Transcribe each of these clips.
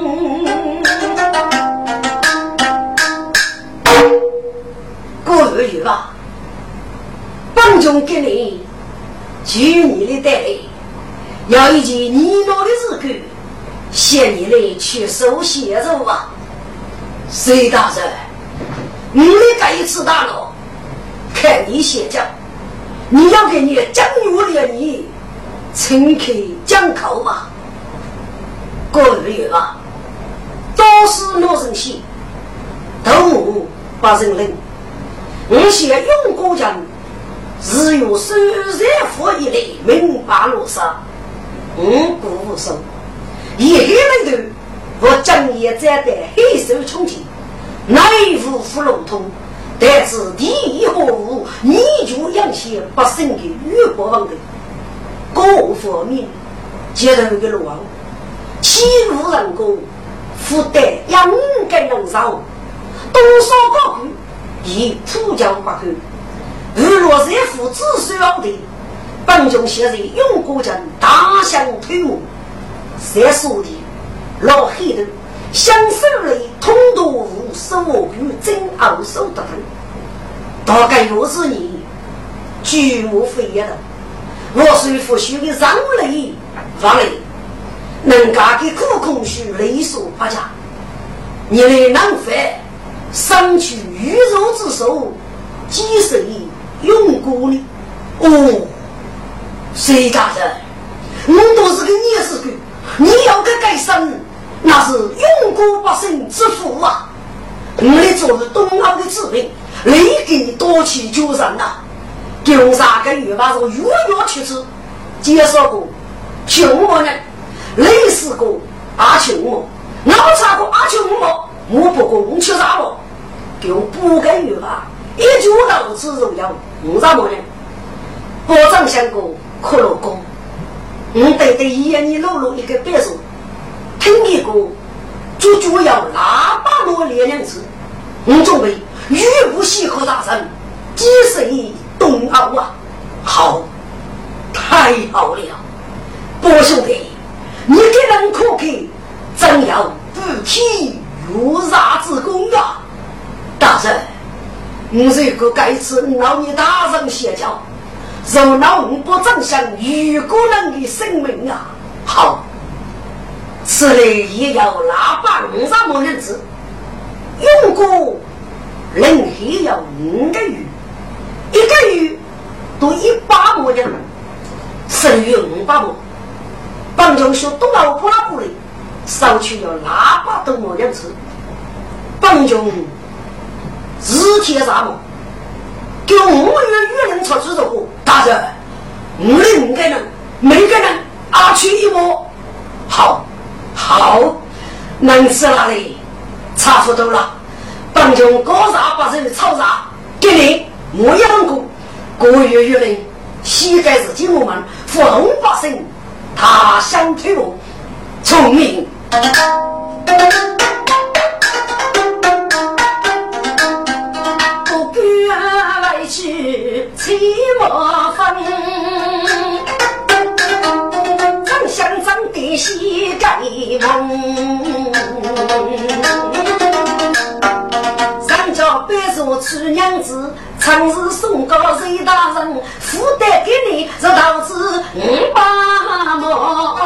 样，过月吧，帮中给你，举你的带来，要一件你闹的日干，写你来去手写着吧。隋大人，你的这一次大闹，看你写讲，你要给你江油了你。请客讲口吧，各位友啊，都是老人些，都不认人。我先用过人，只有首善佛一类明白落实，五谷无收。一黑人头，我将也在的黑手冲击，内无福龙通，但是第一何物，你就养些不胜的玉国王的。各方面，接头的路，欺负人工，负担应该人少，多少高官以土教不口，日落在父子孙的，本中现在用国人大相推磨，在说的老黑头，享受了通多无所与真奥手的，大概若是你，举目飞跃的。我虽不许的让雷发雷，能干的苦空虚雷所不假。你来难飞，上去鱼肉之手，几谁用过呢？哦，谁大人，我都是个逆子鬼，你要个改生，那是用过不胜之福啊！我来做是东欧的子民，雷给你多起救人呐。九三个月把这个月月去吃，介绍过穷我呢，累死过阿穷我，脑查过阿穷我，我不过我吃啥了，就不给月吧，一句都是荣耀，我咋么呢？保障相过可乐公，我得得一言你露露一个别墅，听一个就就要喇叭罗列两次，我准备玉不喜和大神，几岁？东奥啊，好，太好了，波兄弟，你给人可客，真要不提如啥之功啊？大人，我这个该次老你大人。写教，若那五不正相与个人。的生命啊，好，此类也要拉把五啥么日子，用过人。也要五个月。一个月都一百亩的，剩余五百亩。帮中学东老婆拉过来，收取了腊八多亩两次。帮中日天啥么？给五月月人出去的货，大人，五里五个人，每个人二取一亩。好，好，能吃哪里？差不多了。帮中高啥把这里抄啥？给你。我养过，过月月令，膝盖是金我们福龙百姓，他乡推我聪明。不敢来去起麻烦，长相长得膝盖萌。子，曾是宋高瑞大人，负担给你是桃子五把毛。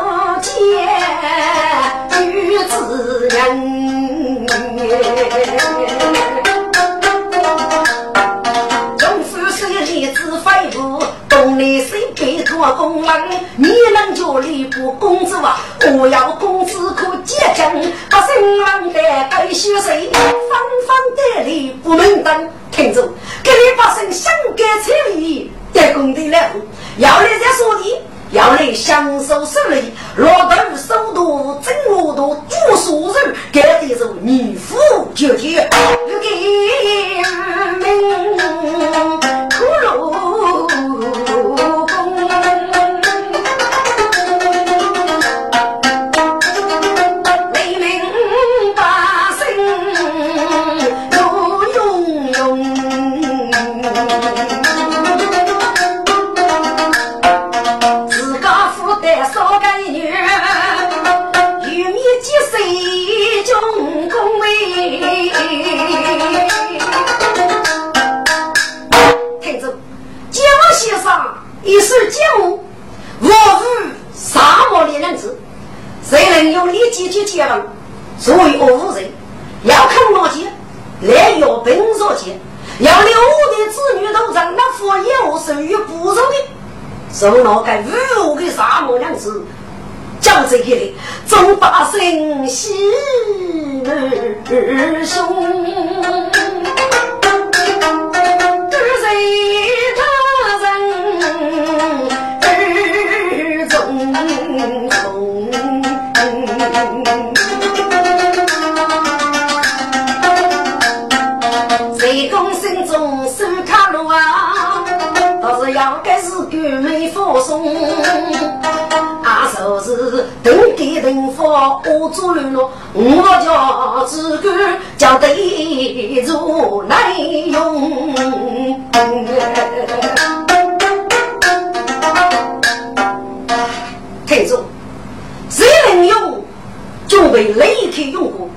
我女子人，是废物，你做工人。你能叫礼部公子啊？我要公子可接诊，把新郎的该许谁？方方的礼不能等。听着，给你把身想给彩礼，得功德了。要来再说的。要来享受胜利，老头手多，真我多，煮熟人干的肉，女夫就天，不给命苦喽。一首节目，我无沙漠的人子，谁能用力解决结论？所以我无人要看我去，来要本所见，要留我的子女都长那佛有生于不容的，受那个无的沙漠两字，讲这个的，总把心喜儿兄。啊，就是等给人发我做人了，我叫自个叫对住来用。听住，谁能用就被雷克用过，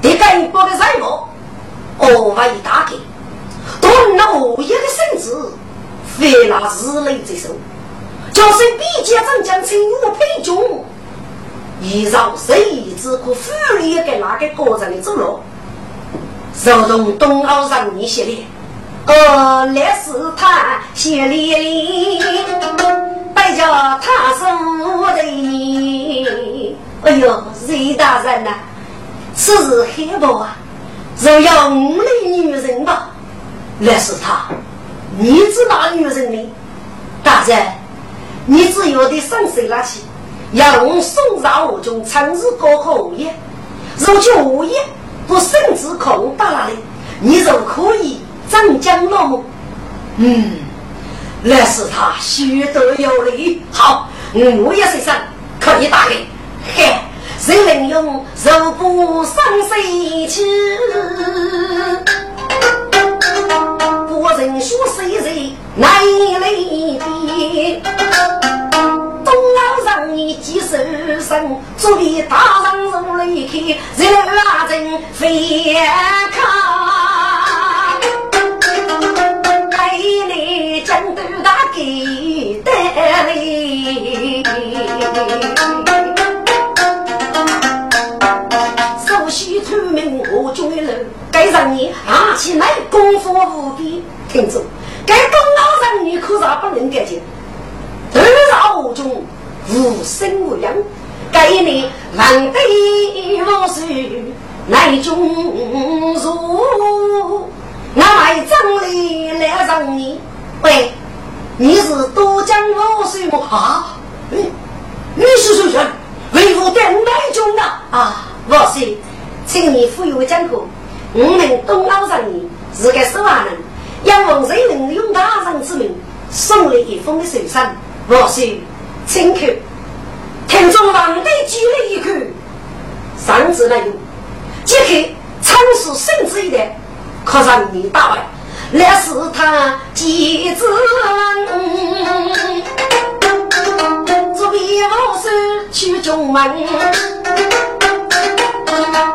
得干部的任务，我为大给，断了我一个身子，非拿日雷之手。就是比肩长将青武配军，依绕谁之可富裕给那个个人的走路，如同冬奥上一系列，呃，来是他血淋淋，白叫他受的。哎呦，瑞大人呐，此事黑不啊？若要五类女人吧，那是他，你知那女人呢？大人。你只有的生水拉起，要我送上我中长日高考无业，如今无业不甚至空到哪里？你就可以长江落幕。嗯，那是他学得有理。好，我也是上可以打给。嘿，谁能用肉不上身气？不人说谁人难离别？几手生，左边大人如雷开，人拉人飞看，给你江都大给带来。西出名我军的人，该让你拿起来功夫无比。听着，该功劳人你可啥不能干净？头上我军无声无响，该你难得无数来中入，那买张里来让你喂，你是多江我水吗？啊，你你是谁人？为何在南中呢？啊，我是。请你富有讲课，我们东老上人是个守望人，仰望谁能用大人之名送来一封的手上，我说请客，听众王队举了一口，上至那有，即刻长是圣旨一代，可让你大外，那是他几子，做笔我手去中门。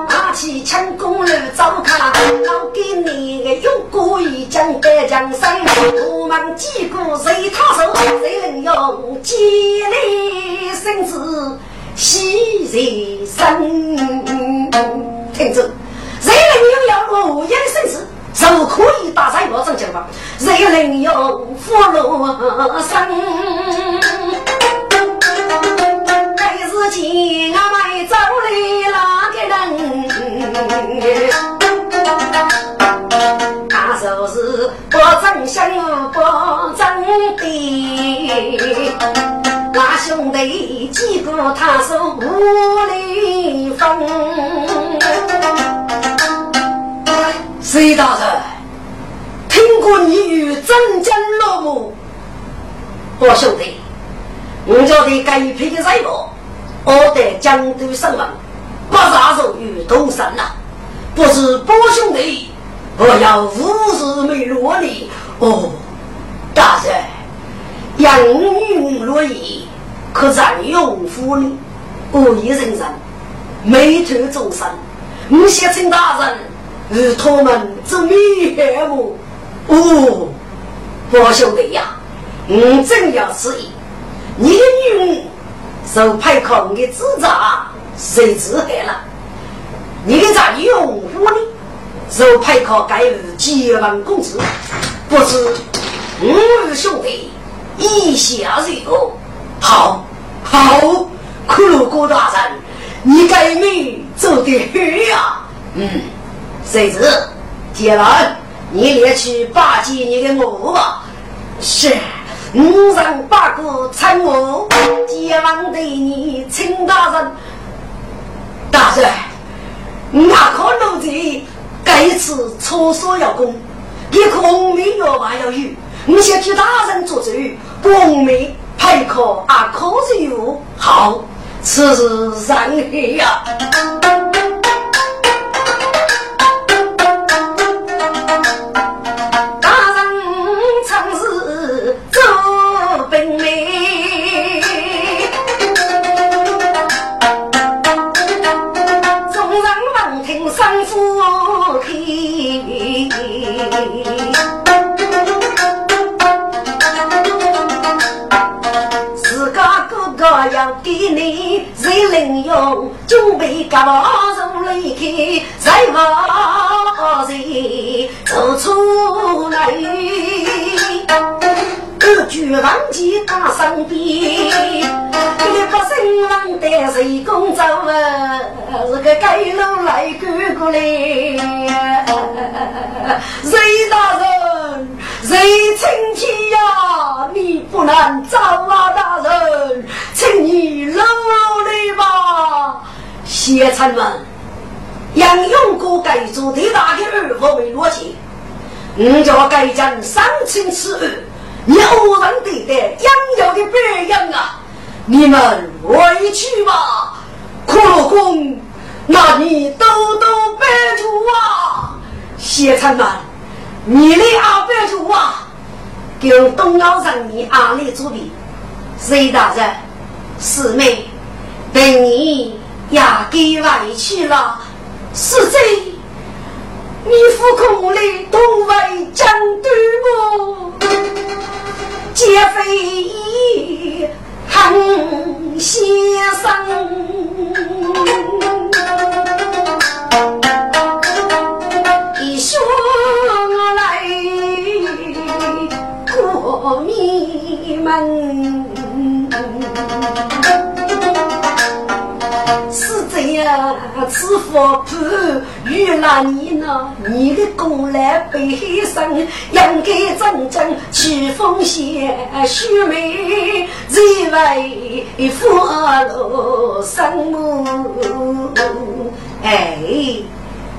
拿起枪弓来照看，老给你个勇过一将得江山，我们几个谁他手，谁能用激励身子洗人身？听着，谁能用要我一生死，就可以打在我上讲吧。谁能有福禄生？那兄弟几个他是无里风，隋大人，听过你与真真落幕，我兄弟，我家的该配的财宝，我得江都上门，不杀手与同生呐，不是波兄弟，我要无日没落你哦，大人，养女若意。可占用妇女，恶意人人，美图众生。我先请大人与他们做弥合我。哦，我兄弟呀，我真要此意。你的女儿受派靠你指责，谁知害了？你的占用妇女受派靠该日结万公子，不知我兄弟一下如何？好。好，骷髅郭大人，你该命做的好呀。嗯，谁知接来，你连去巴结你的我吧。是，五人八个参谋，接王对你请大人。大人，那可奴才该次厕所要攻，一颗红梅药丸要有，我想替大人做主，红梅。还可啊，可是有好，此事上黑呀。我叫该将三清此二，牛人对待养要的白羊啊！你们回去吧，骷髅公，那你兜兜白兔啊，先臣们。你的阿伯主啊，跟东澳人民阿里作比，隋大人，师妹，等你也给外去了，你夫空的东为将对我，皆非恨先生。一说。你们是这此佛不遇了你呢？你的功来背上，应该真正去奉献，须眉这位福禄生母。哎，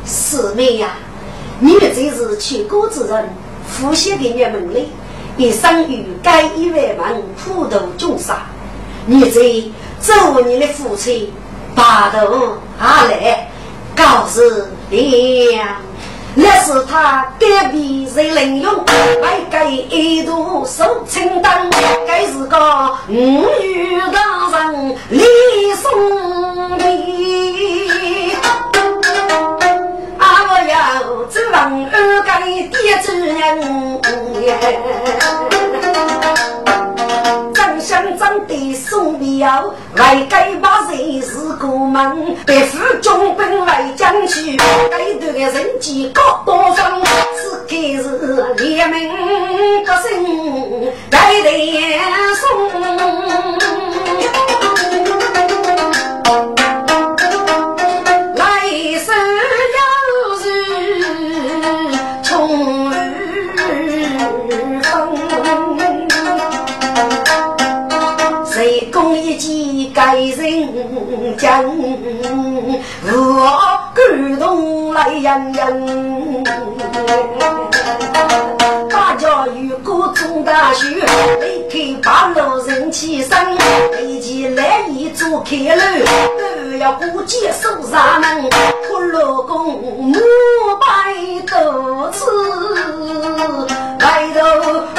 师妹呀，你这是去过之人，呼吸给你们嘞。一生于该一万门普度众生，你在做你的父亲，把头下来告诉娘，那是他隔壁在领用，还给一度受清单，该是个五女大人李松的。要指望二哥爹之人，真想真的送表，外该把人是过门，别府军兵来将去，该头的人机各多方，此刻是联名个声来连送。将我感动来洋洋，大家与国中大学，离开八路人起身，立即来一座开路，都要过节守上门，苦劳工五百多次，来头。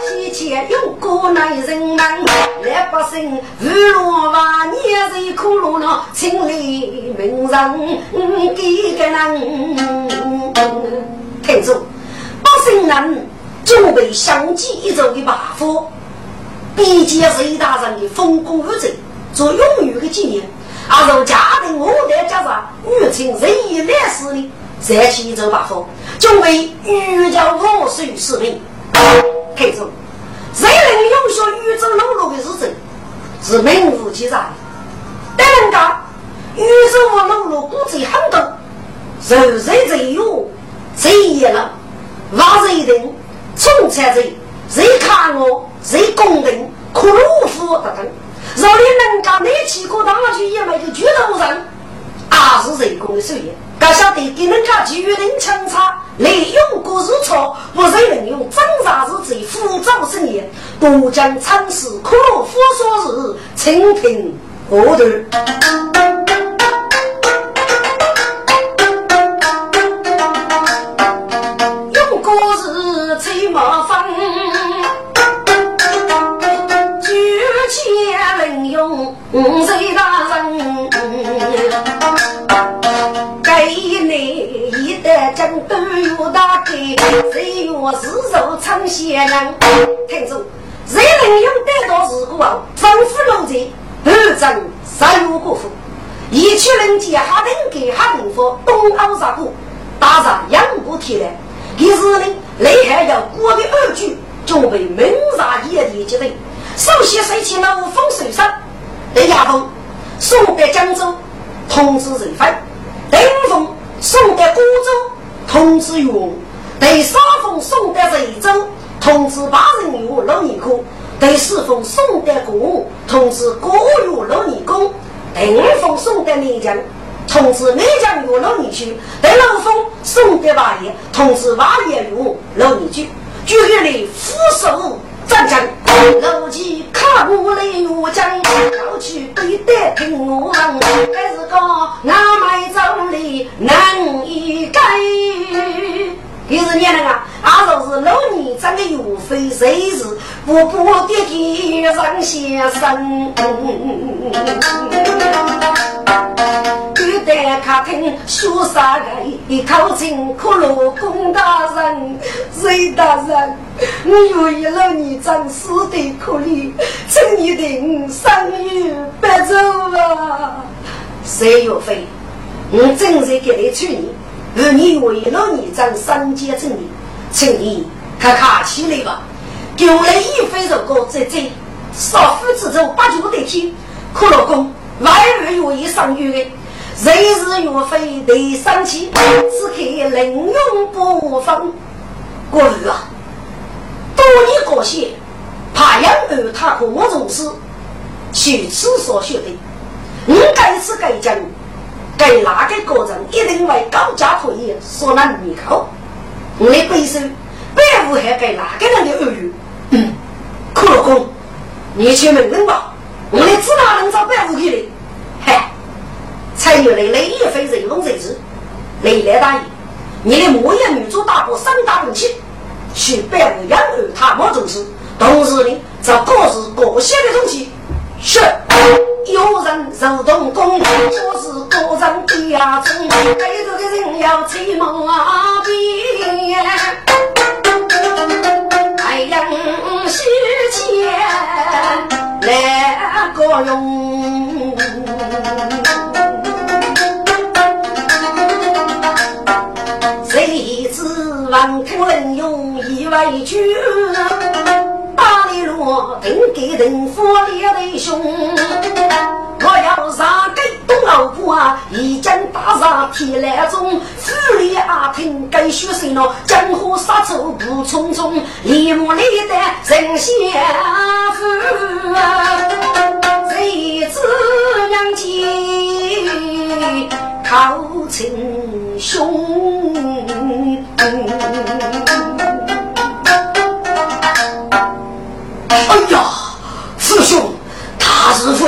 西前有个男人们，来百姓日落万年在苦路上，清理名人给个人。听住，百姓人准备相继一走的把夫。比肩隋大人的丰功伟绩，做永远的纪念。而若家庭五代加上女亲仁义烈士的，再起一走八方，准备御教万岁使命。看住，谁能永续宇宙路路的日子，是名副其实的。但人家宇宙路路估计很多，谁谁谁有，谁也了，万谁人，从才谁，谁看我。谁公平？苦鲁夫等等，若你能干那几个大军也没有举头人，还是人工的手艺。该晓得给人家巨人强差，利用过日错，不是人用挣扎日子浮躁生意，不将尝试苦鲁夫说日，清平过日。用过日最麻烦。五岁大人，都有大概，谁愿自受称贤人？听住，谁能用得到事故后，吩咐奴才，二正杀有国父，一去人间还能给还能说东欧杀过，打上杨过天来，于是呢，厉害要过的二句，就被门杀眼的接待，首先谁起了风水上。第二封送给江州，通知人犯；第五封送给孤州，通知员；对三封送给瑞州，通知八人员六年科；对四封送给国，通知国员六年工；第五封送的内江，通知内江员六年去；第六封送给瓦业，通知瓦业员六年局。举个例，副手。战将，如今看我来越将，要去对待听我问，还是个俺买走的难一改。第二年了啊，俺就是老年长的岳飞，谁是不不的天上先生？对待客厅说啥个？一口请苦劳公大人，隋大人，我愿意老年长死的可怜，请你的生育别走啊！谁岳飞，我正在给你劝你。而你为了你长三阶正理，请你看看起来吧。丢了一飞肉过在这，少妇之中八九得天。可老公，外儿有一上月的，谁是岳飞得生气？只看能用不放。过儿啊，多年过些，怕养儿他和我重视，去此所学的，你该是该讲。给哪个个人一定为高价可以说那你口，我的背手百无害给哪个人的耳语？嗯，可老公，你去问问吧，我的指哪能找百无去的？嗨，才有来来一飞人龙人质，雷来大爷，你的莫言女主大过三大武器，去保护养儿他莫重视，同时呢，找各自各县的东西。是，有人手动工，我是个人的呀中，该走的人要吹马鞭，太阳西前来个用。谁知万古人用一为君。定给人夫列的凶，我要杀给东老婆啊！一将大杀天来中，府里阿听该学谁呢？江湖杀出不匆匆，立马立的人先夫啊！谁知娘亲靠亲兄。哎呀，师兄，他师傅，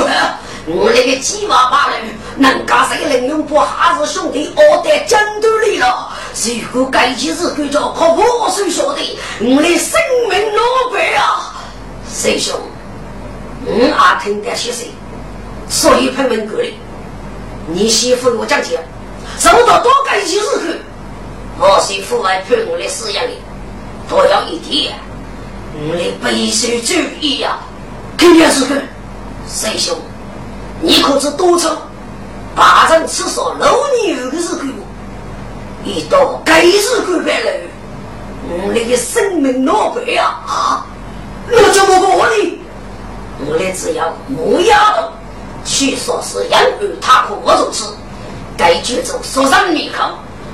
我那个鸡娃娃人，能干谁能用不哈子兄弟熬在江头里了？如果该件事干着可我手下的，我的生命落败啊！师兄，我阿听得些谁？所以喷门格里，你媳妇我讲解，受到多干些事去，我媳妇外判我的饲养里，多要一点。你必须注意呀！肯定是个师兄，你可知多愁？霸占厕所老牛的是个，一到该是个白了，我的生命老白呀！啊，那怎么过呢？我的只要磨牙头，据说是养儿他可我种吃，该举走说上你口，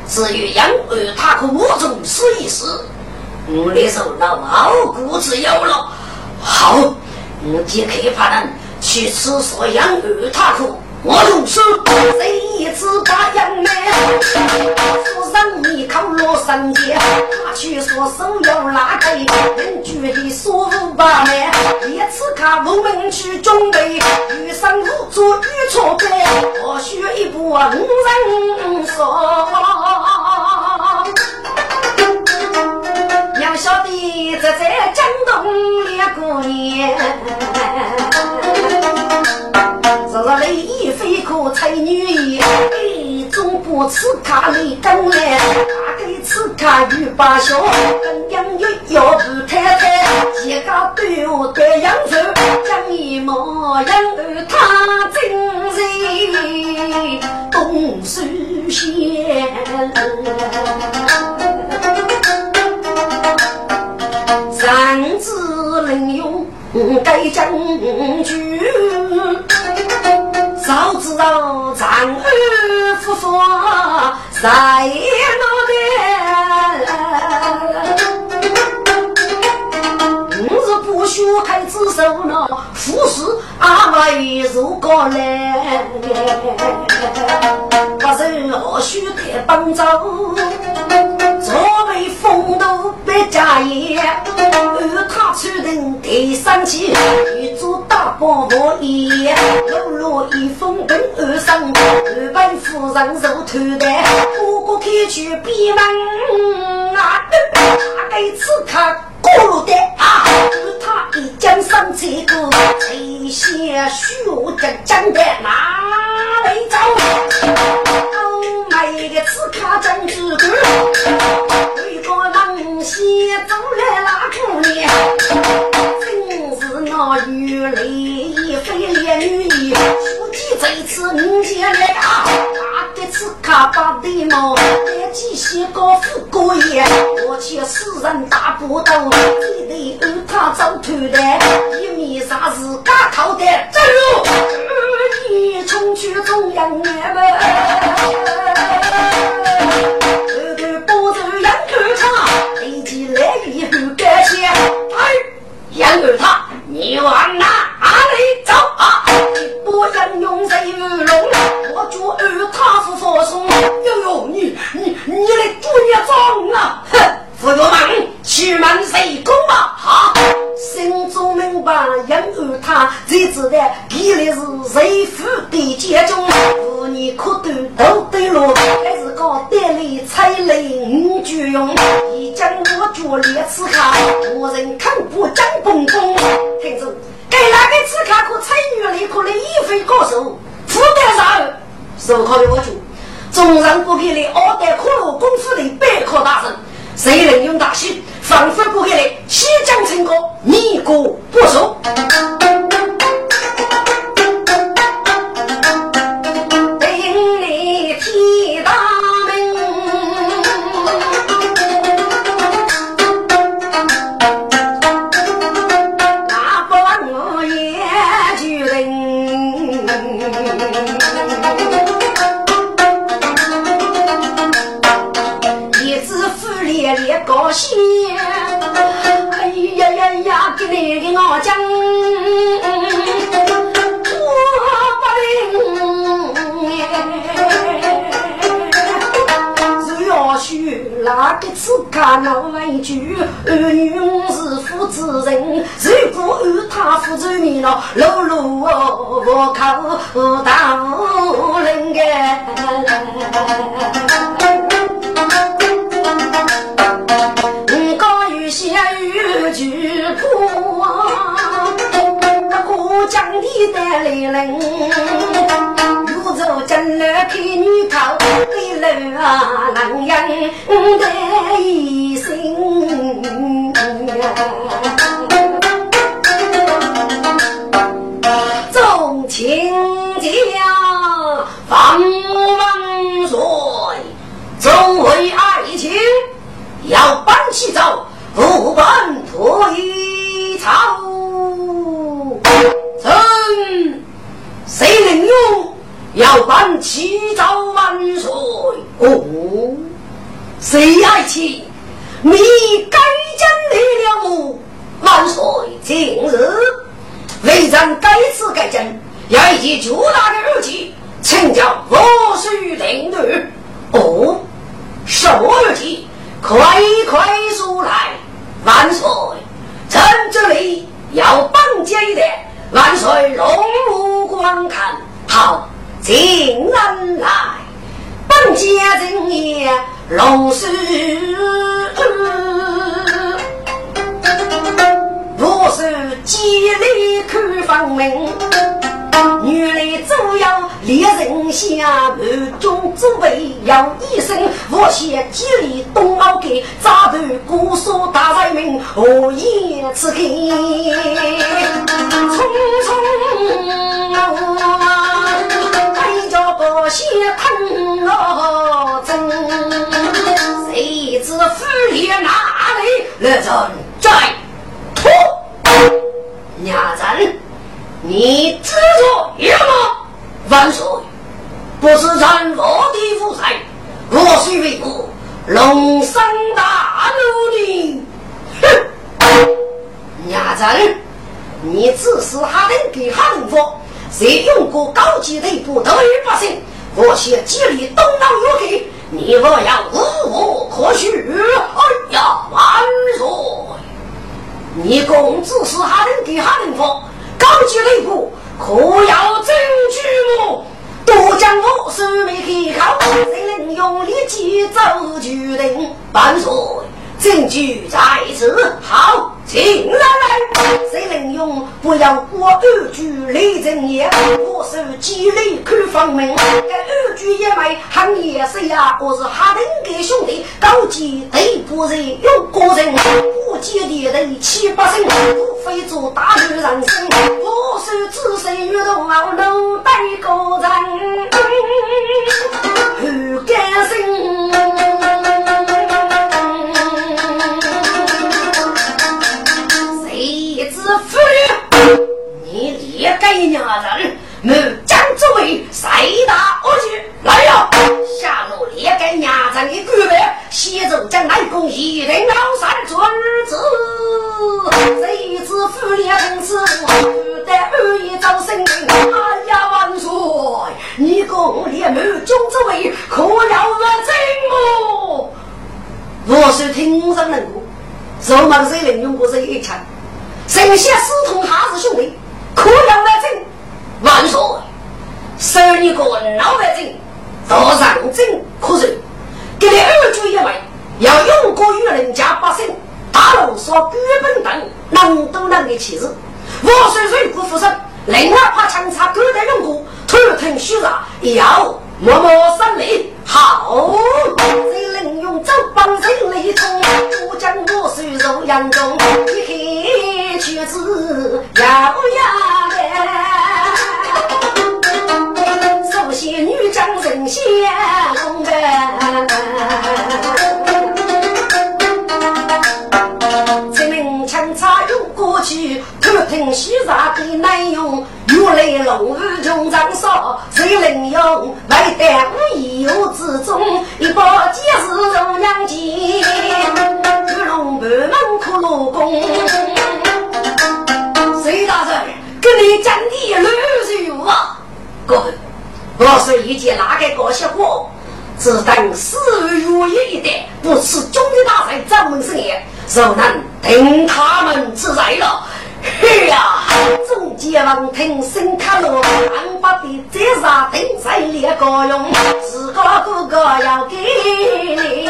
至于养儿他可我种试一试。我的手老傲骨子有了，好，我即刻派人去厕所养二塔裤。我就是这一次把杨梅扶上一口落上街，他去说手要拉开，人觉得舒服把脉。一次看我们去准备，遇上无助遇错别，或许一步五人说。要晓得，这在江东烈过年，日日雷雨飞可采女衣，总不吃卡雷更来，大概吃卡鱼八小，跟养鱼要不太太，几个队伍对养手，讲一模样儿他真是东苏县。男子能用该将军，早知道长儿夫妇在那边，我是不许开子手呢，富士阿妹如果来，不是何须得帮助。而他出人第三期，一桌大包包宴，落落一封等二生，二本夫人肉头蛋，哥哥开去闭门啊，大概此刻过路的啊，他一将上这个，垂涎血的将的哪里走？哦，每个此刻真是个。先走来那姑娘，真是那女雷非烈女意。估计这次五姐来啊，大的吃卡巴的毛，来几些高富贵爷，我且死人打不到，一对二他走头的，一面啥子嘎头的，走，一冲去中央面门。来以后感谢。哎，杨二他，你往哪里走啊？不想用谁玉龙，我就二他是佛松。哟哟，你你你来捉也状啊！哼。胡多忙，去问谁公吧？好，心中明白，杨他才知道，原来是谁府的家中。妇女可都都对路，还是搞带来彩来五句用。一将我脚连刺卡，无人看不张公公。听着，该哪个刺卡可彩女来可来一飞高手，负担上手铐的我主，众人不给你二代苦路功夫的百科大神。谁能用大戏，仿佛不给你西江成功，你过不熟。看那一句，儿女是父之人，如果儿他父之命了，路路我靠大人哎。我刚有些有句破，过江的带来人，如走真来看女靠，对楼啊男人的一生。众卿家方万岁，众位爱情要搬起走，不搬退朝。臣谁能用？要搬起早万岁。哦，谁爱卿？你该将来了万岁，今日为咱该次改正，要一件巨大的日期，请教何须定夺？哦，什么日期？快快说来！万岁，朕这里要绑架一点，万岁容目观看。好，请人来，绑架人也龙须。我是几里看方明，原来主要猎人下满中诸位要一生，我先几里东奥给扎头姑苏大人民何言此开？匆匆带着宝血吞了针，谁知府里哪里来人在？娘人，你知道？吗？万岁，不是咱落地负财，我虽为国，龙生大怒的。哼！娘人，你自是哈人给哈人佛，谁用过高级内部得于百姓？我先极力东道有给，你我要无我可许。哎呀，万岁！你公子是哈人给哈人佛，高级内部可要争取我，多将我手没给好，谁能用力气做决定？万岁！证据在此，好，请来来。谁能用？不要过二句雷震言，我手积累看方明。这二句一枚，行业谁呀？我是哈登给兄弟，高级对不人有个人，不接的人七八成，不非做大女人生。我手只身遇到老奴带个人，不甘心。也该娘人，我将作为谁大恶举来了？下路列给娘人的官位，西周将来公一定要三尊子。这一次府里公子，不得二爷招生。哎呀，万岁！你公列满中之位，可要我怎么？我是听上人过，肉满谁能用过这一枪？剩下师同他是兄弟。可养万正，万岁！十二个过老万正，都上真可人，给你二舅一位，要永过与人家百姓，大路上根本等能都能的起事。我虽岁不服生，另外怕强差狗的用过，头疼虚弱，要默默生命。好，谁能用这帮谁雷冲？不将我手入杨中，一黑却是要呀嘞。首先女将人先去偷听西茶的内容，原来龙武穷长少，谁能用？外带无意有之中，一把剑是如娘剑，玉龙半门苦罗宫。谁大人跟你讲的乱说话？哥，我是一见哪个高小伙，只等四月一代，不吃中的大人掌门生爷。若能听他们之在了，嘿呀！众杰王听声卡罗，安把的这啥听在列高用，自个哥哥要给你。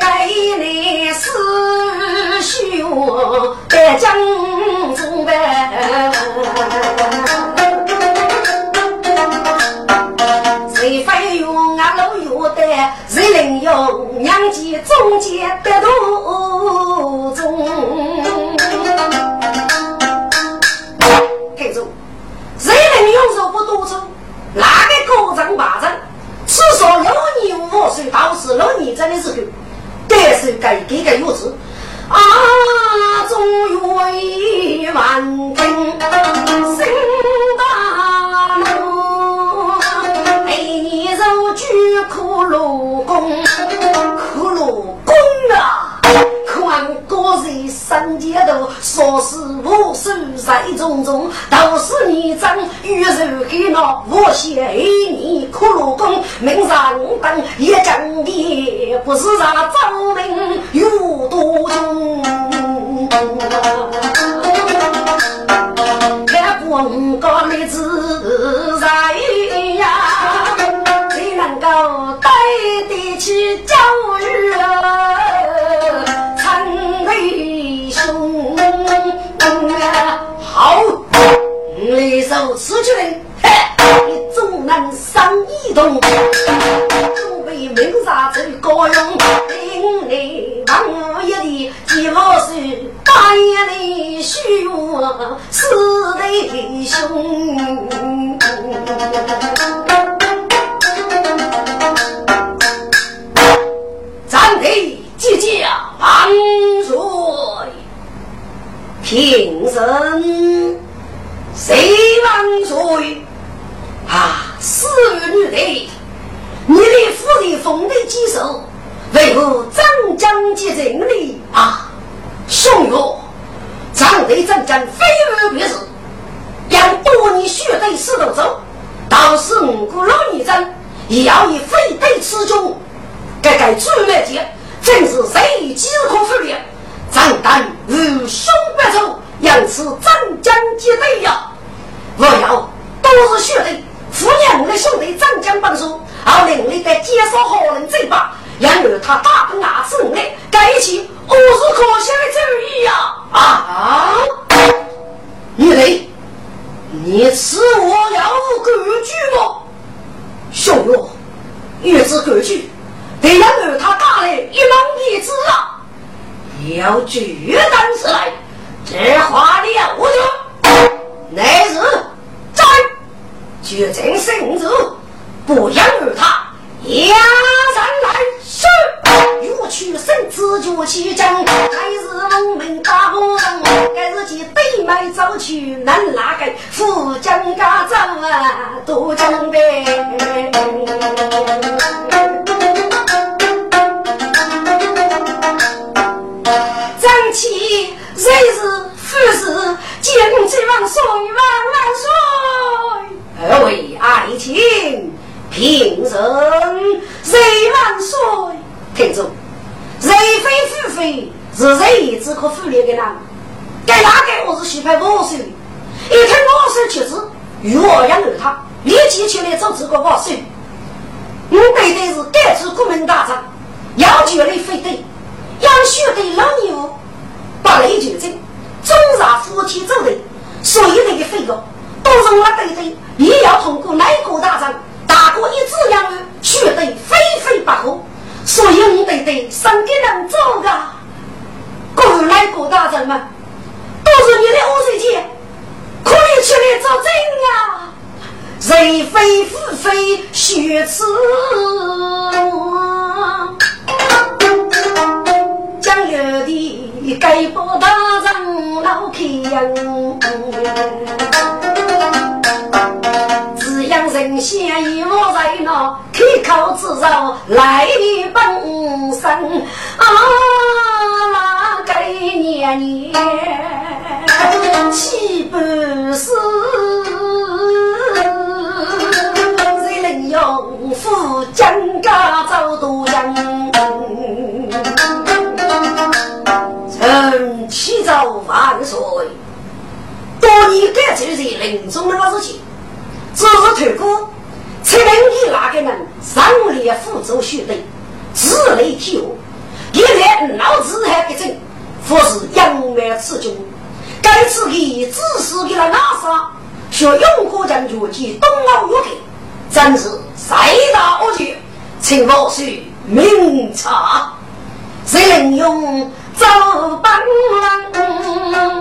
给你师兄的将中呗。谁能用娘家中间的途中？听住，谁能用手不多中？哪个高张八张？至少六年五岁，到是六年真的是个，但是该给个月子啊，终于完成心大怒，每年受举苦禄。苦禄功啊！看个人三界头，说是无数在种种，都是你真玉手给那我写你苦禄功，名上当一将的，不是让张明有多重？看光个日子在上一动，准备明杀这高勇，令你万无一的几老是大爷的兄，四弟兄。咱得姐姐万岁，平生谁万岁？啊，四女的，你的府里封的几首，为何张将及人哩啊？兄哟，张得张将非而别是，让多年血对石头走，到时五谷老女真，也要以非对此中。该该朱来杰，正是谁饥可复烈，张丹如兄不走，因此张将结队呀！我要都是兄弟，扶娘的兄弟张将帮手，而另里的介绍好人嘴巴，然而他大奔牙齿来，该一起我是可想的主意呀！啊！你嘞？你吃我要规矩吗？兄哟，越知规矩。得让儿他打来一门弟子啊，要举单子来，这话了得。乃是在决定圣旨，不养儿他压人来是。欲取圣旨就起征，还是农民大不人？该是去对麦走去，能哪个富将家走啊？都准备。张起谁是富士，见几万岁万万岁！二位爱卿，平生谁万岁？听住，谁非富非是谁只可富烈的人？该哪个我是喜欢我手的？一听我手确实与我养儿他，立即前来做这个我手。我对的是改制国民大长，要求你非得要学的老牛务，把雷就正，总让夫妻走的，所以那个费用都是我对的，也要通过内国大长，大哥一子两儿，学得非非不可，所以我对的生给人做个，过来国大长嘛，都是你的五岁钱，可以出来作证啊。人非富非须此，将有的该报大人老开恩，只养人先一我在那开口之肉来本身啊，那个年年岂不是？用夫将家走多人，臣启奏万岁。多年改奏在临终的事情，只是透过才能以那个人上列辅助学的，自雷体悟，现在脑子还不正，或是阳满此中，该次给只是给了哪啥？学永国将军及东奥乐队。真是谁大恶绝，请我去明察，谁能用走本哪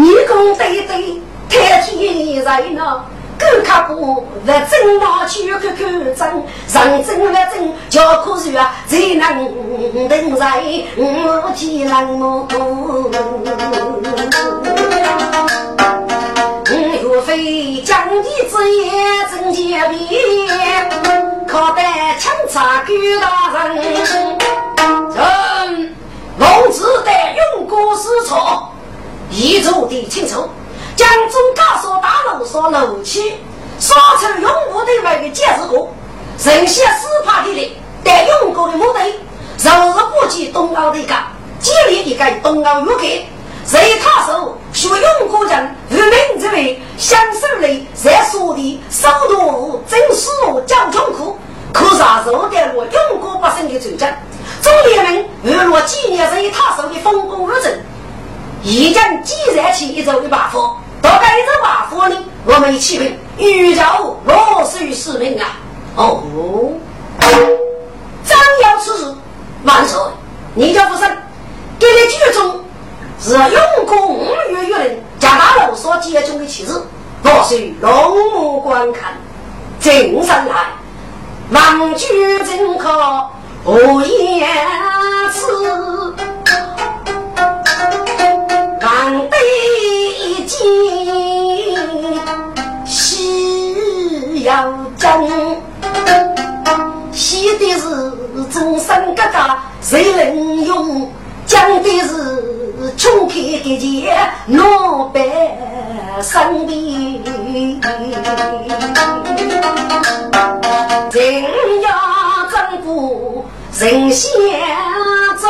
你公对对，太天在那。狗卡布，不正拿去看看真，上阵不正叫苦水啊，才能等在五天冷漠。岳飞将义之言真结皮，靠得枪插狗大人。臣孟子的用过失错，一族的清楚。将中高所大楼所楼起，杀出永固的外的建设过，人些死怕的人，带永固的目的，柔弱不及东奥的一个，建立一个东奥乐队，谁他手学永固人，人民之为享受的在所的首都真实交通库，可啥受得了永固百姓的尊重？中联盟日落纪念谁他手的丰功伟绩，已经积攒起一周一把握。到该这瓦夫呢？我们一起拼，宇宙落水使命啊！哦，张扬此事，万岁！你叫不生，给你剧中是用功五月月人加大楼所接中的气势，我需龙目观看，精神来，望举正可无言辞，要真，西的是终身疙瘩，谁能用？讲的是穷开的钱，老百姓的，人要政府人先做，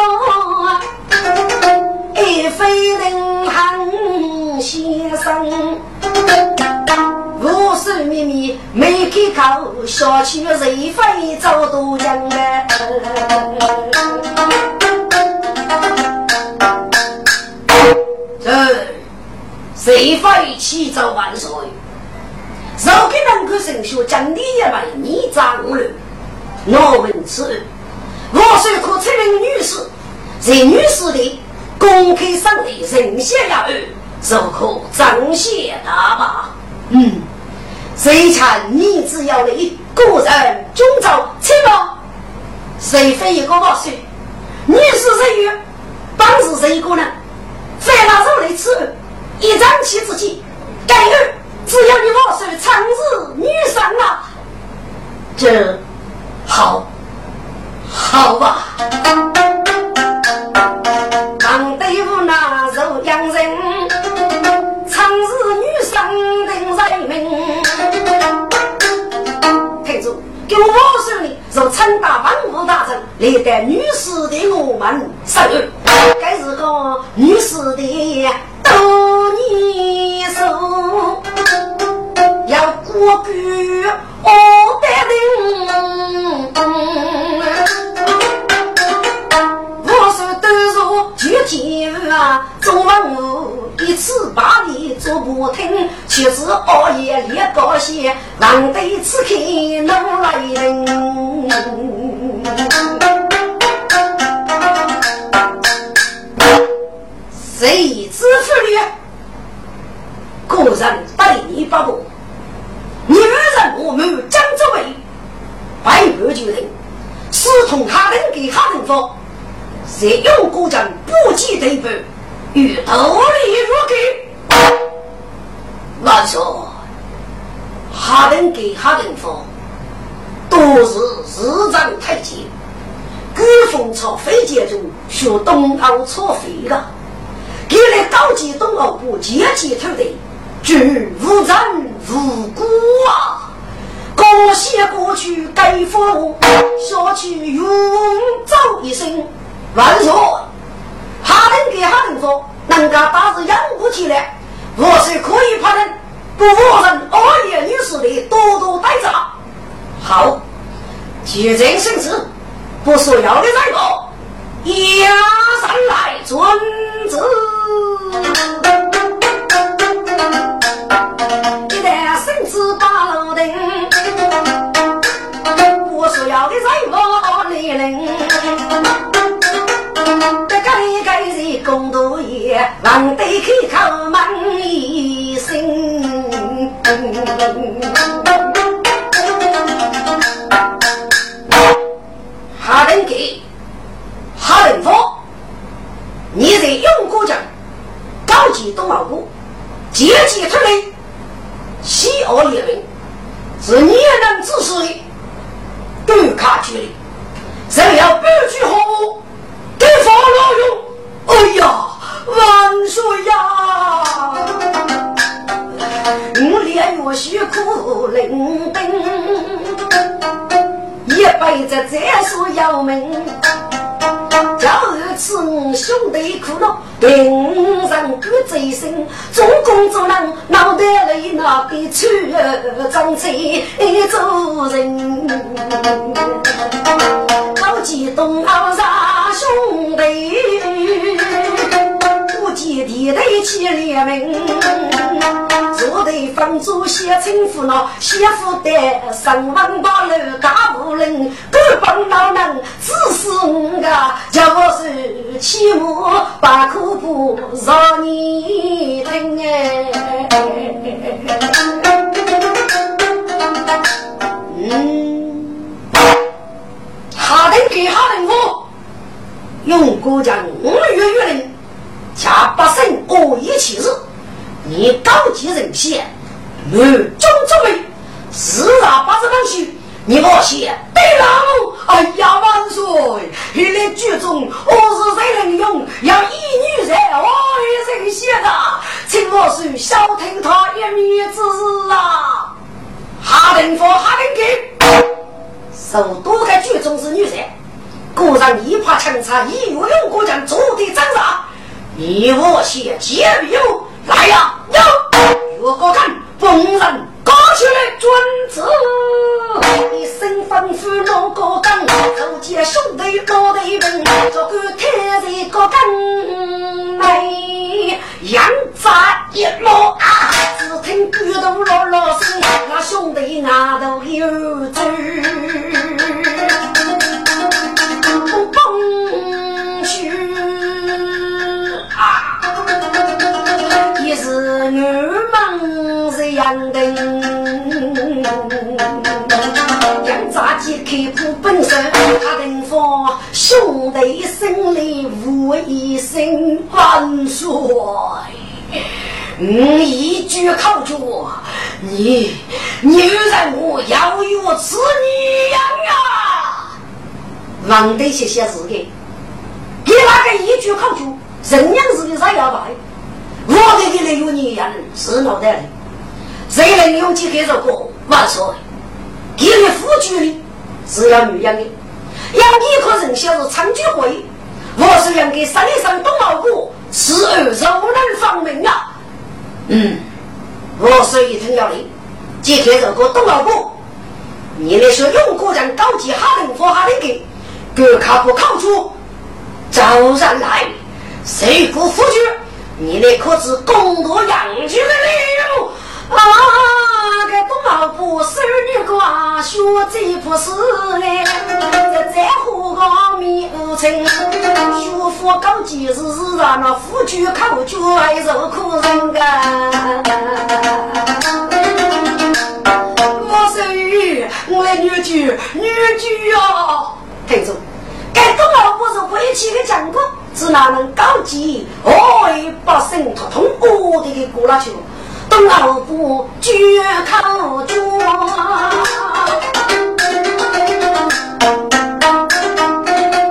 一非人行先生。无数秘没开口，小区谁非走多江来？这谁非起早万岁？若给能够神学讲你也为你掌了。我问此，我虽可承认女士，在女士的公开上的人先要儿。如可彰显大吧？嗯，谁看你只要你个人中招，去吧？谁非一个万岁？你是谁与当是谁一个人？非他手里吃一张旗之计，盖儿只要你万岁长日女神啊！这好，好吧。当队伍那肉养人。定人民。历代女士的我们生日，该是个女士的多年寿，要过句我的人。具体啊，做文武一次把你做不听，却是熬夜练高些，难得此刻能来人。谁知妇女，个人对你不薄，女人我们江州卫，百二决定，私通他人给他人说。谁用古镇不计对半，与头里如给。万说，哈人给哈人说，都是日战太监，各风朝飞剑中学东欧草飞了，给了高级东欧部阶级头的，绝无人无辜啊！过些过去该服，下去永走一生。万岁！哈人给哈人说，能够把子养不起来，我是可以派人不负人二爷女士的多多待着。好，既然生事，不说要的再过，压上来遵旨。一旦生死把路定，我说要的再过来人。该该是公道爷，难得开口问高级东奥部，阶级出来，西奥一人，是你能指使的，对卡距离，只要不去好。给法老用！哎呀，万岁呀！我连月许苦伶仃，一辈子再说要命。叫儿子兄弟苦恼，平人不追身，做工作人脑袋里那边出张嘴做人，高级东奥啥兄弟，不见地头起联名，坐对房主写称呼那媳妇的上房八楼大无人，各帮老人只是我个。叫我是起码把苦不让你听哎，嗯，哈人给哈人我用国家五月月令，加八省恶意起事，你高级人气，乱中作为，四大八十东西。你莫写对了，哎呀万岁！你来剧中我是谁能用？要一女人，我一人写的，请我是小听他一面之词啊！哈林佛哈林给，首都的剧中是女人，果然一怕强差，一月用国将坐地挣扎。你我写接笔来呀，有如果看逢人。高起来，君子！一声吩咐落个岗，走见兄弟老对门，这个太在个岗内，扬扎一落啊！只听咕咚落落声，那兄弟那头有走，是我忙是养的。杨杂技开铺本身，他能放兄弟心里无一声万岁。嗯，一句口诀，你你让我要与我子女样啊！王得些些事给，给那个一句口诀，人样子的啥要来？我的给你有你样是脑袋里。谁能用几开这个万岁？给你夫君的是要女养的，养一颗人小是长久会，我是养给山上东老谷，此儿柔能方明啊。嗯，我是一听要领，几开这个东老谷，你那说用过人高级哈人佛哈的给，各卡不靠出，骤然来，谁不夫君？你那可是公夺养居的理由。啊！该东老婆生女寡，学这不是嘞，在乎个面情，学佛高几日让那夫君口绝受苦人个。我是我的女婿，女婿啊，听着，该东老婆是回去的讲过，是哪能高级？哦，把生托通我的给过了去。东老不绝口绝，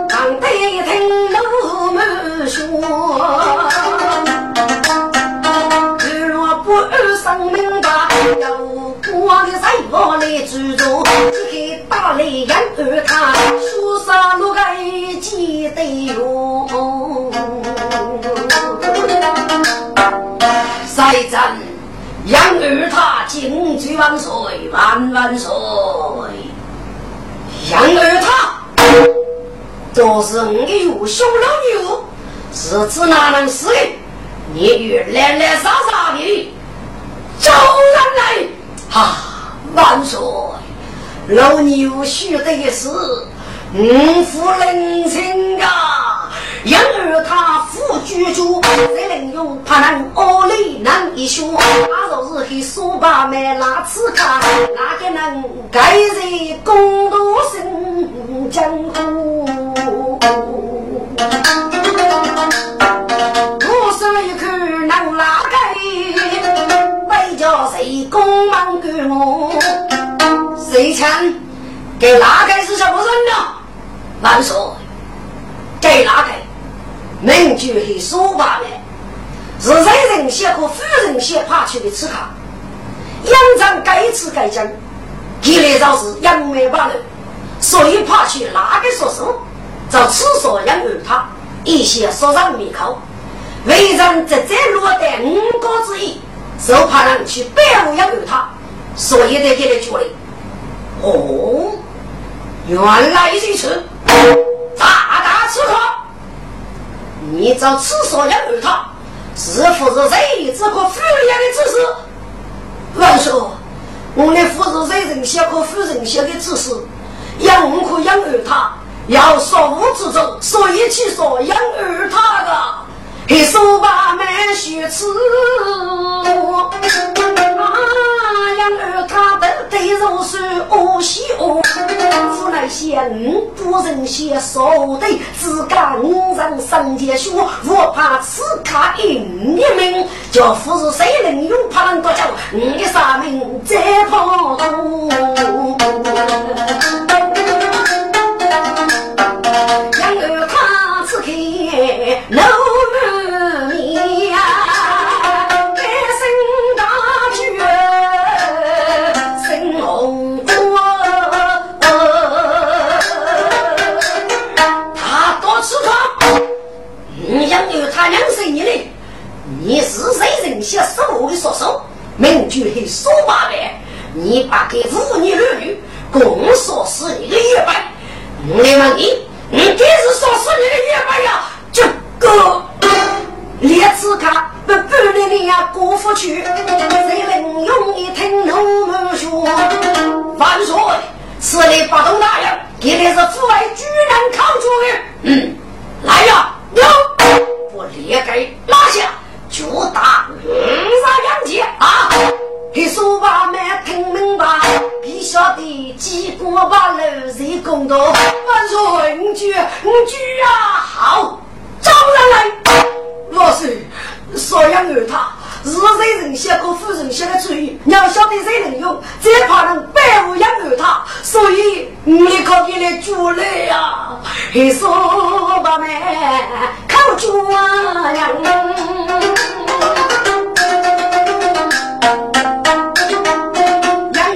当得听老母说，如若不生明白，要我的财宝来居住，只给大雷人儿他说啥路该记得哟，再战。杨二他金句万岁万万岁！杨二他，这是我的有兄老友，是指哪能死的？你与来来杀杀的，招人来！哈，万岁！老牛须得是五夫人亲啊！因而他夫居住，谁能用他能恶里能一说？他若是去说把买拉刺卡，哪个能盖在公道生江湖？我说一口能拉盖，为叫谁公忙给我？谁抢？给拉盖是什么人呢？万岁，给拉盖。名就很说罢了，是人人先和夫人先爬去的刺客，养长该吃该讲，一来就是杨梅罢了，所以爬去哪个说书，找厕所养儿他，一些说上面口，为人直接落得五个之一，就怕人去背后养儿他，所以得给他觉得，哦，原来如此，大大刺客。你找厕所要儿他，是否是谁这个妇人的指示？万说，我的夫是谁人写个夫人写的指示？养我可养儿他，要说无之中，所以去说养儿他的。黑手把门学吃，啊，养儿他的对肉是恶习恶，父来先不人先说的，只敢人上街学，我怕此卡应一命，叫夫是谁能用怕能多讲，你的杀命再跑多。养儿他此刻老。你是谁人写什么的说手？名句很说八百，你把给妇女儿女共说是你的一百。我来问你，你这是说是你的一百呀？这个列次卡不不能的呀，过不去。谁能用一听龙门说？万岁！此类不动大人，给的是父爱居然抗主的。嗯，我列给拉下。就打五杀两剑啊！你说话没听明白？你晓得几个把楼谁公道？万岁，五句五句啊！好，招人来。老师，说养儿他，是谁人写个夫人写的主意？你要晓得谁人用，最怕人百无一无他。所以你们靠来救来呀！黑说把妹靠住啊！养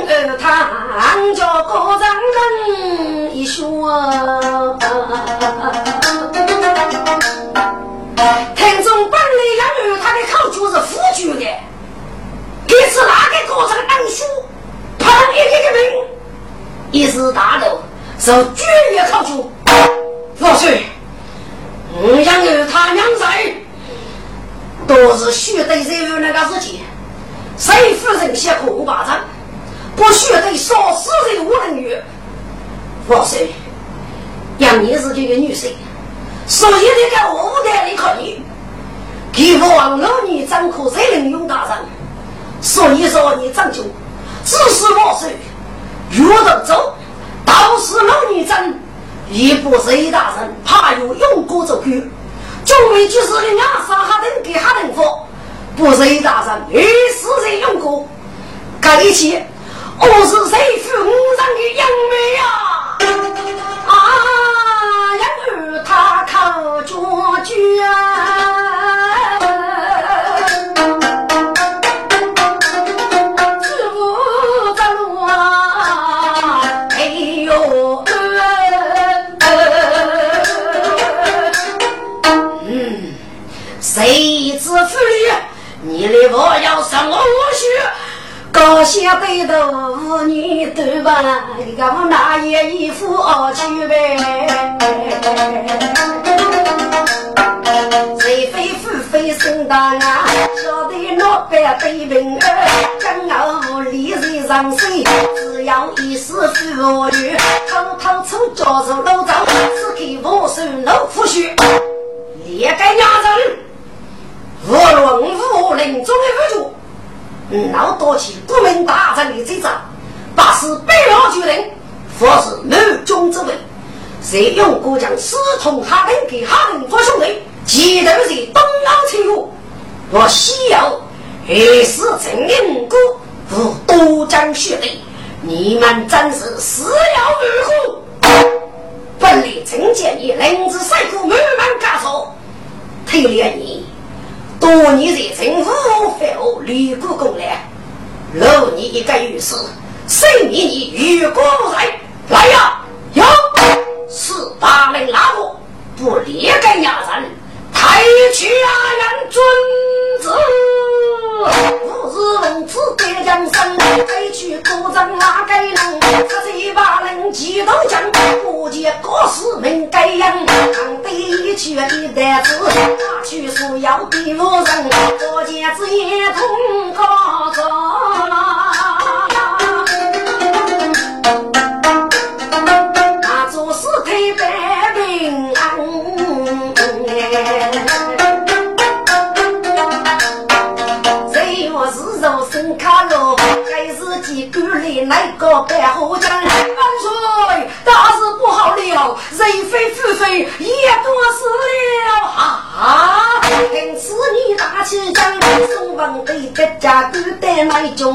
儿他叫高人一说。一时大怒，受举也考究。老岁，我想有他娘在，都是须得这个那个事情。谁夫人先空巴掌，不须得杀死人无人女。老岁，杨你是这个女婿，所以得在我屋里考虑。给王老女张口谁能用大人，所以说你张就只是我岁，越得走，倒是老女真，也不是一大人，怕有用过走去，就为就是人家杀哈人给哈人佛，不是一大人，也是人用过，这一切，我是谁父五人的杨梅呀？啊，杨儿他靠脚脚。你对吧？你看我那也一副傲气呗。谁非富非生大啊？晓得老板对平儿，江湖里人上水，只要一时富女，偷偷出家做老张，只给我手老夫婿，连个。娘人。无论武林中的武主，老多起国民大战的这仗，把是北老军人，或是南中之位，谁用过将师同他人给哈人做兄弟，记得是东洋情友，我西游也是陈英哥，无多将血泪，你们真是死要如虎。本来陈建议临子赛过满满家错，推连你。多年在政府废后立过功来，留你一个御史，生命你与国无在。来呀，有四八名拉我，不列个衙人，抬去啊人尊子。五日龙子得江山，抬去古镇哪个能？他这把人几头将，不见各市民该样。扛得一去一担子，拿去所要的无人，可见子也同高中。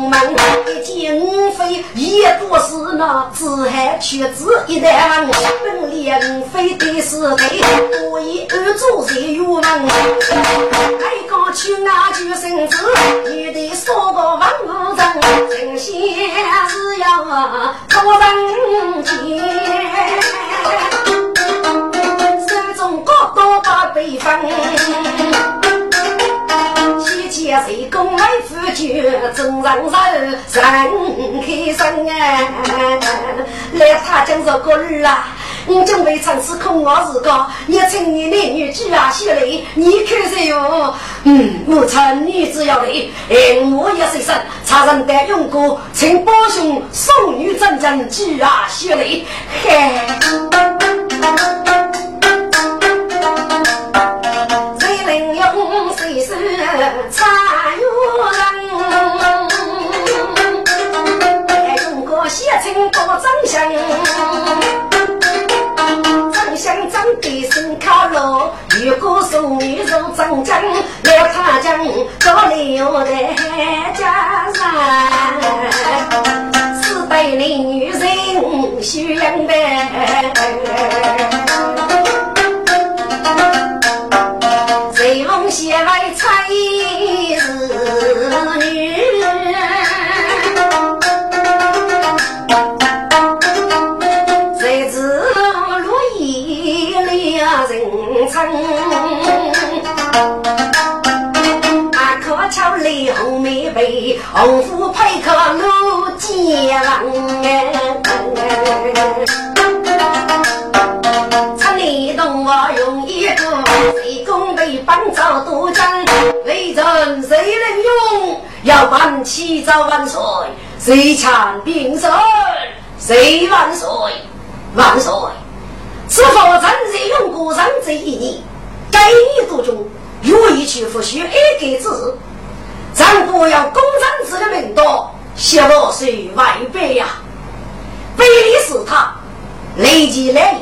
门，一见五妃也不是那子海却只一代，本连五妃的是谁？我以二祖在玉门，我准备尝试空我自个，你趁你男女举啊起来，你看谁哟？嗯，我趁女子要来，哎，我也是生，差人带用过，请宝兄送女真正举啊起来，嘿。参路，如果送女如长江，要他讲做留在家上，四代的女人修养的。要办七朝万岁，谁强兵胜？谁万岁？万岁！是否真在用过上这一年？该年度中，愿意去复习二个字，咱不要公章子的名多，写我是外辈呀。背的是他，累积来，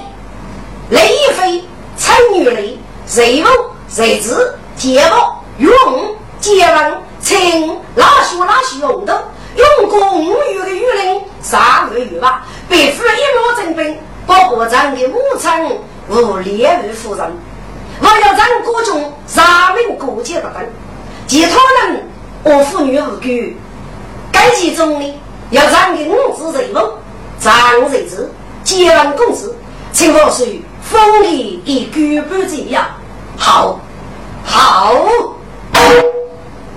累一飞，参与累，随梦随子，节目用节文请拉书拉书用的，用过五月的雨林，三个月吧，被俘一路征兵，包括咱的母亲无列位夫人。我要让各种人民过节的分，其他人我妇女无辜。该其中呢，要让的五子人物，长日子，结完公子，请我说封礼与举办这样，好，好，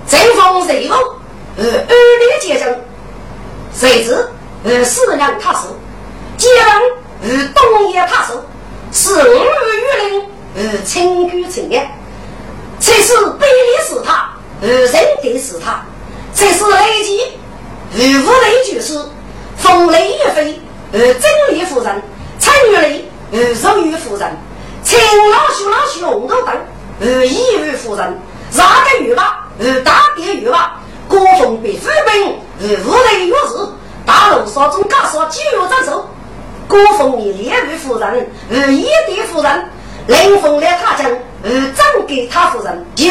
正风人物，呃，二年结成，谁知呃四人他是，结完呃东野他是，是五月林。呃，清居清业，才是百里是他，呃，人定是他，才是雷击，呃，无雷就是风雷一飞，呃，真理夫人，参与雷，呃，肉欲夫人，青老鼠老鼠红豆等，呃，异于夫人，啥个鱼吧，呃，大便鱼吧，国风被飞兵，呃，无雷若是大路上中干啥就有这手，国风你烈于夫人，呃，异地夫人。林凤来他讲，呃，赠给他夫人，就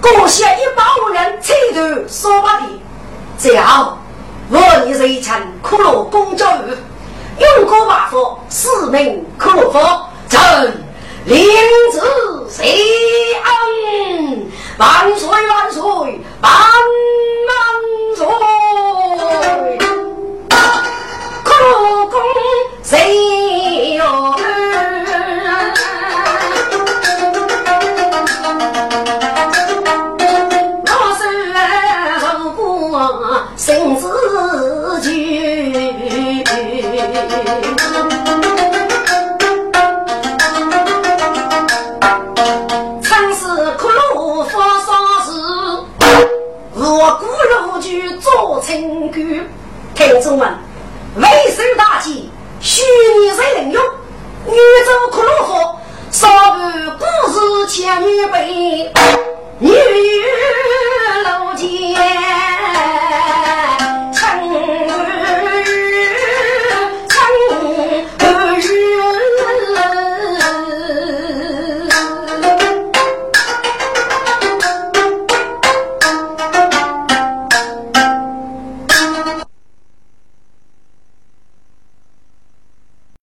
贡献一百五人彩头烧把皮。最后，我你一场苦乐公交日，用过瓦佛，四名苦乐佛，朕领旨谢恩，万岁万岁万万岁，听众们，为首大计，虚拟谁能用？女走可如何，少不故事千余倍，女路见。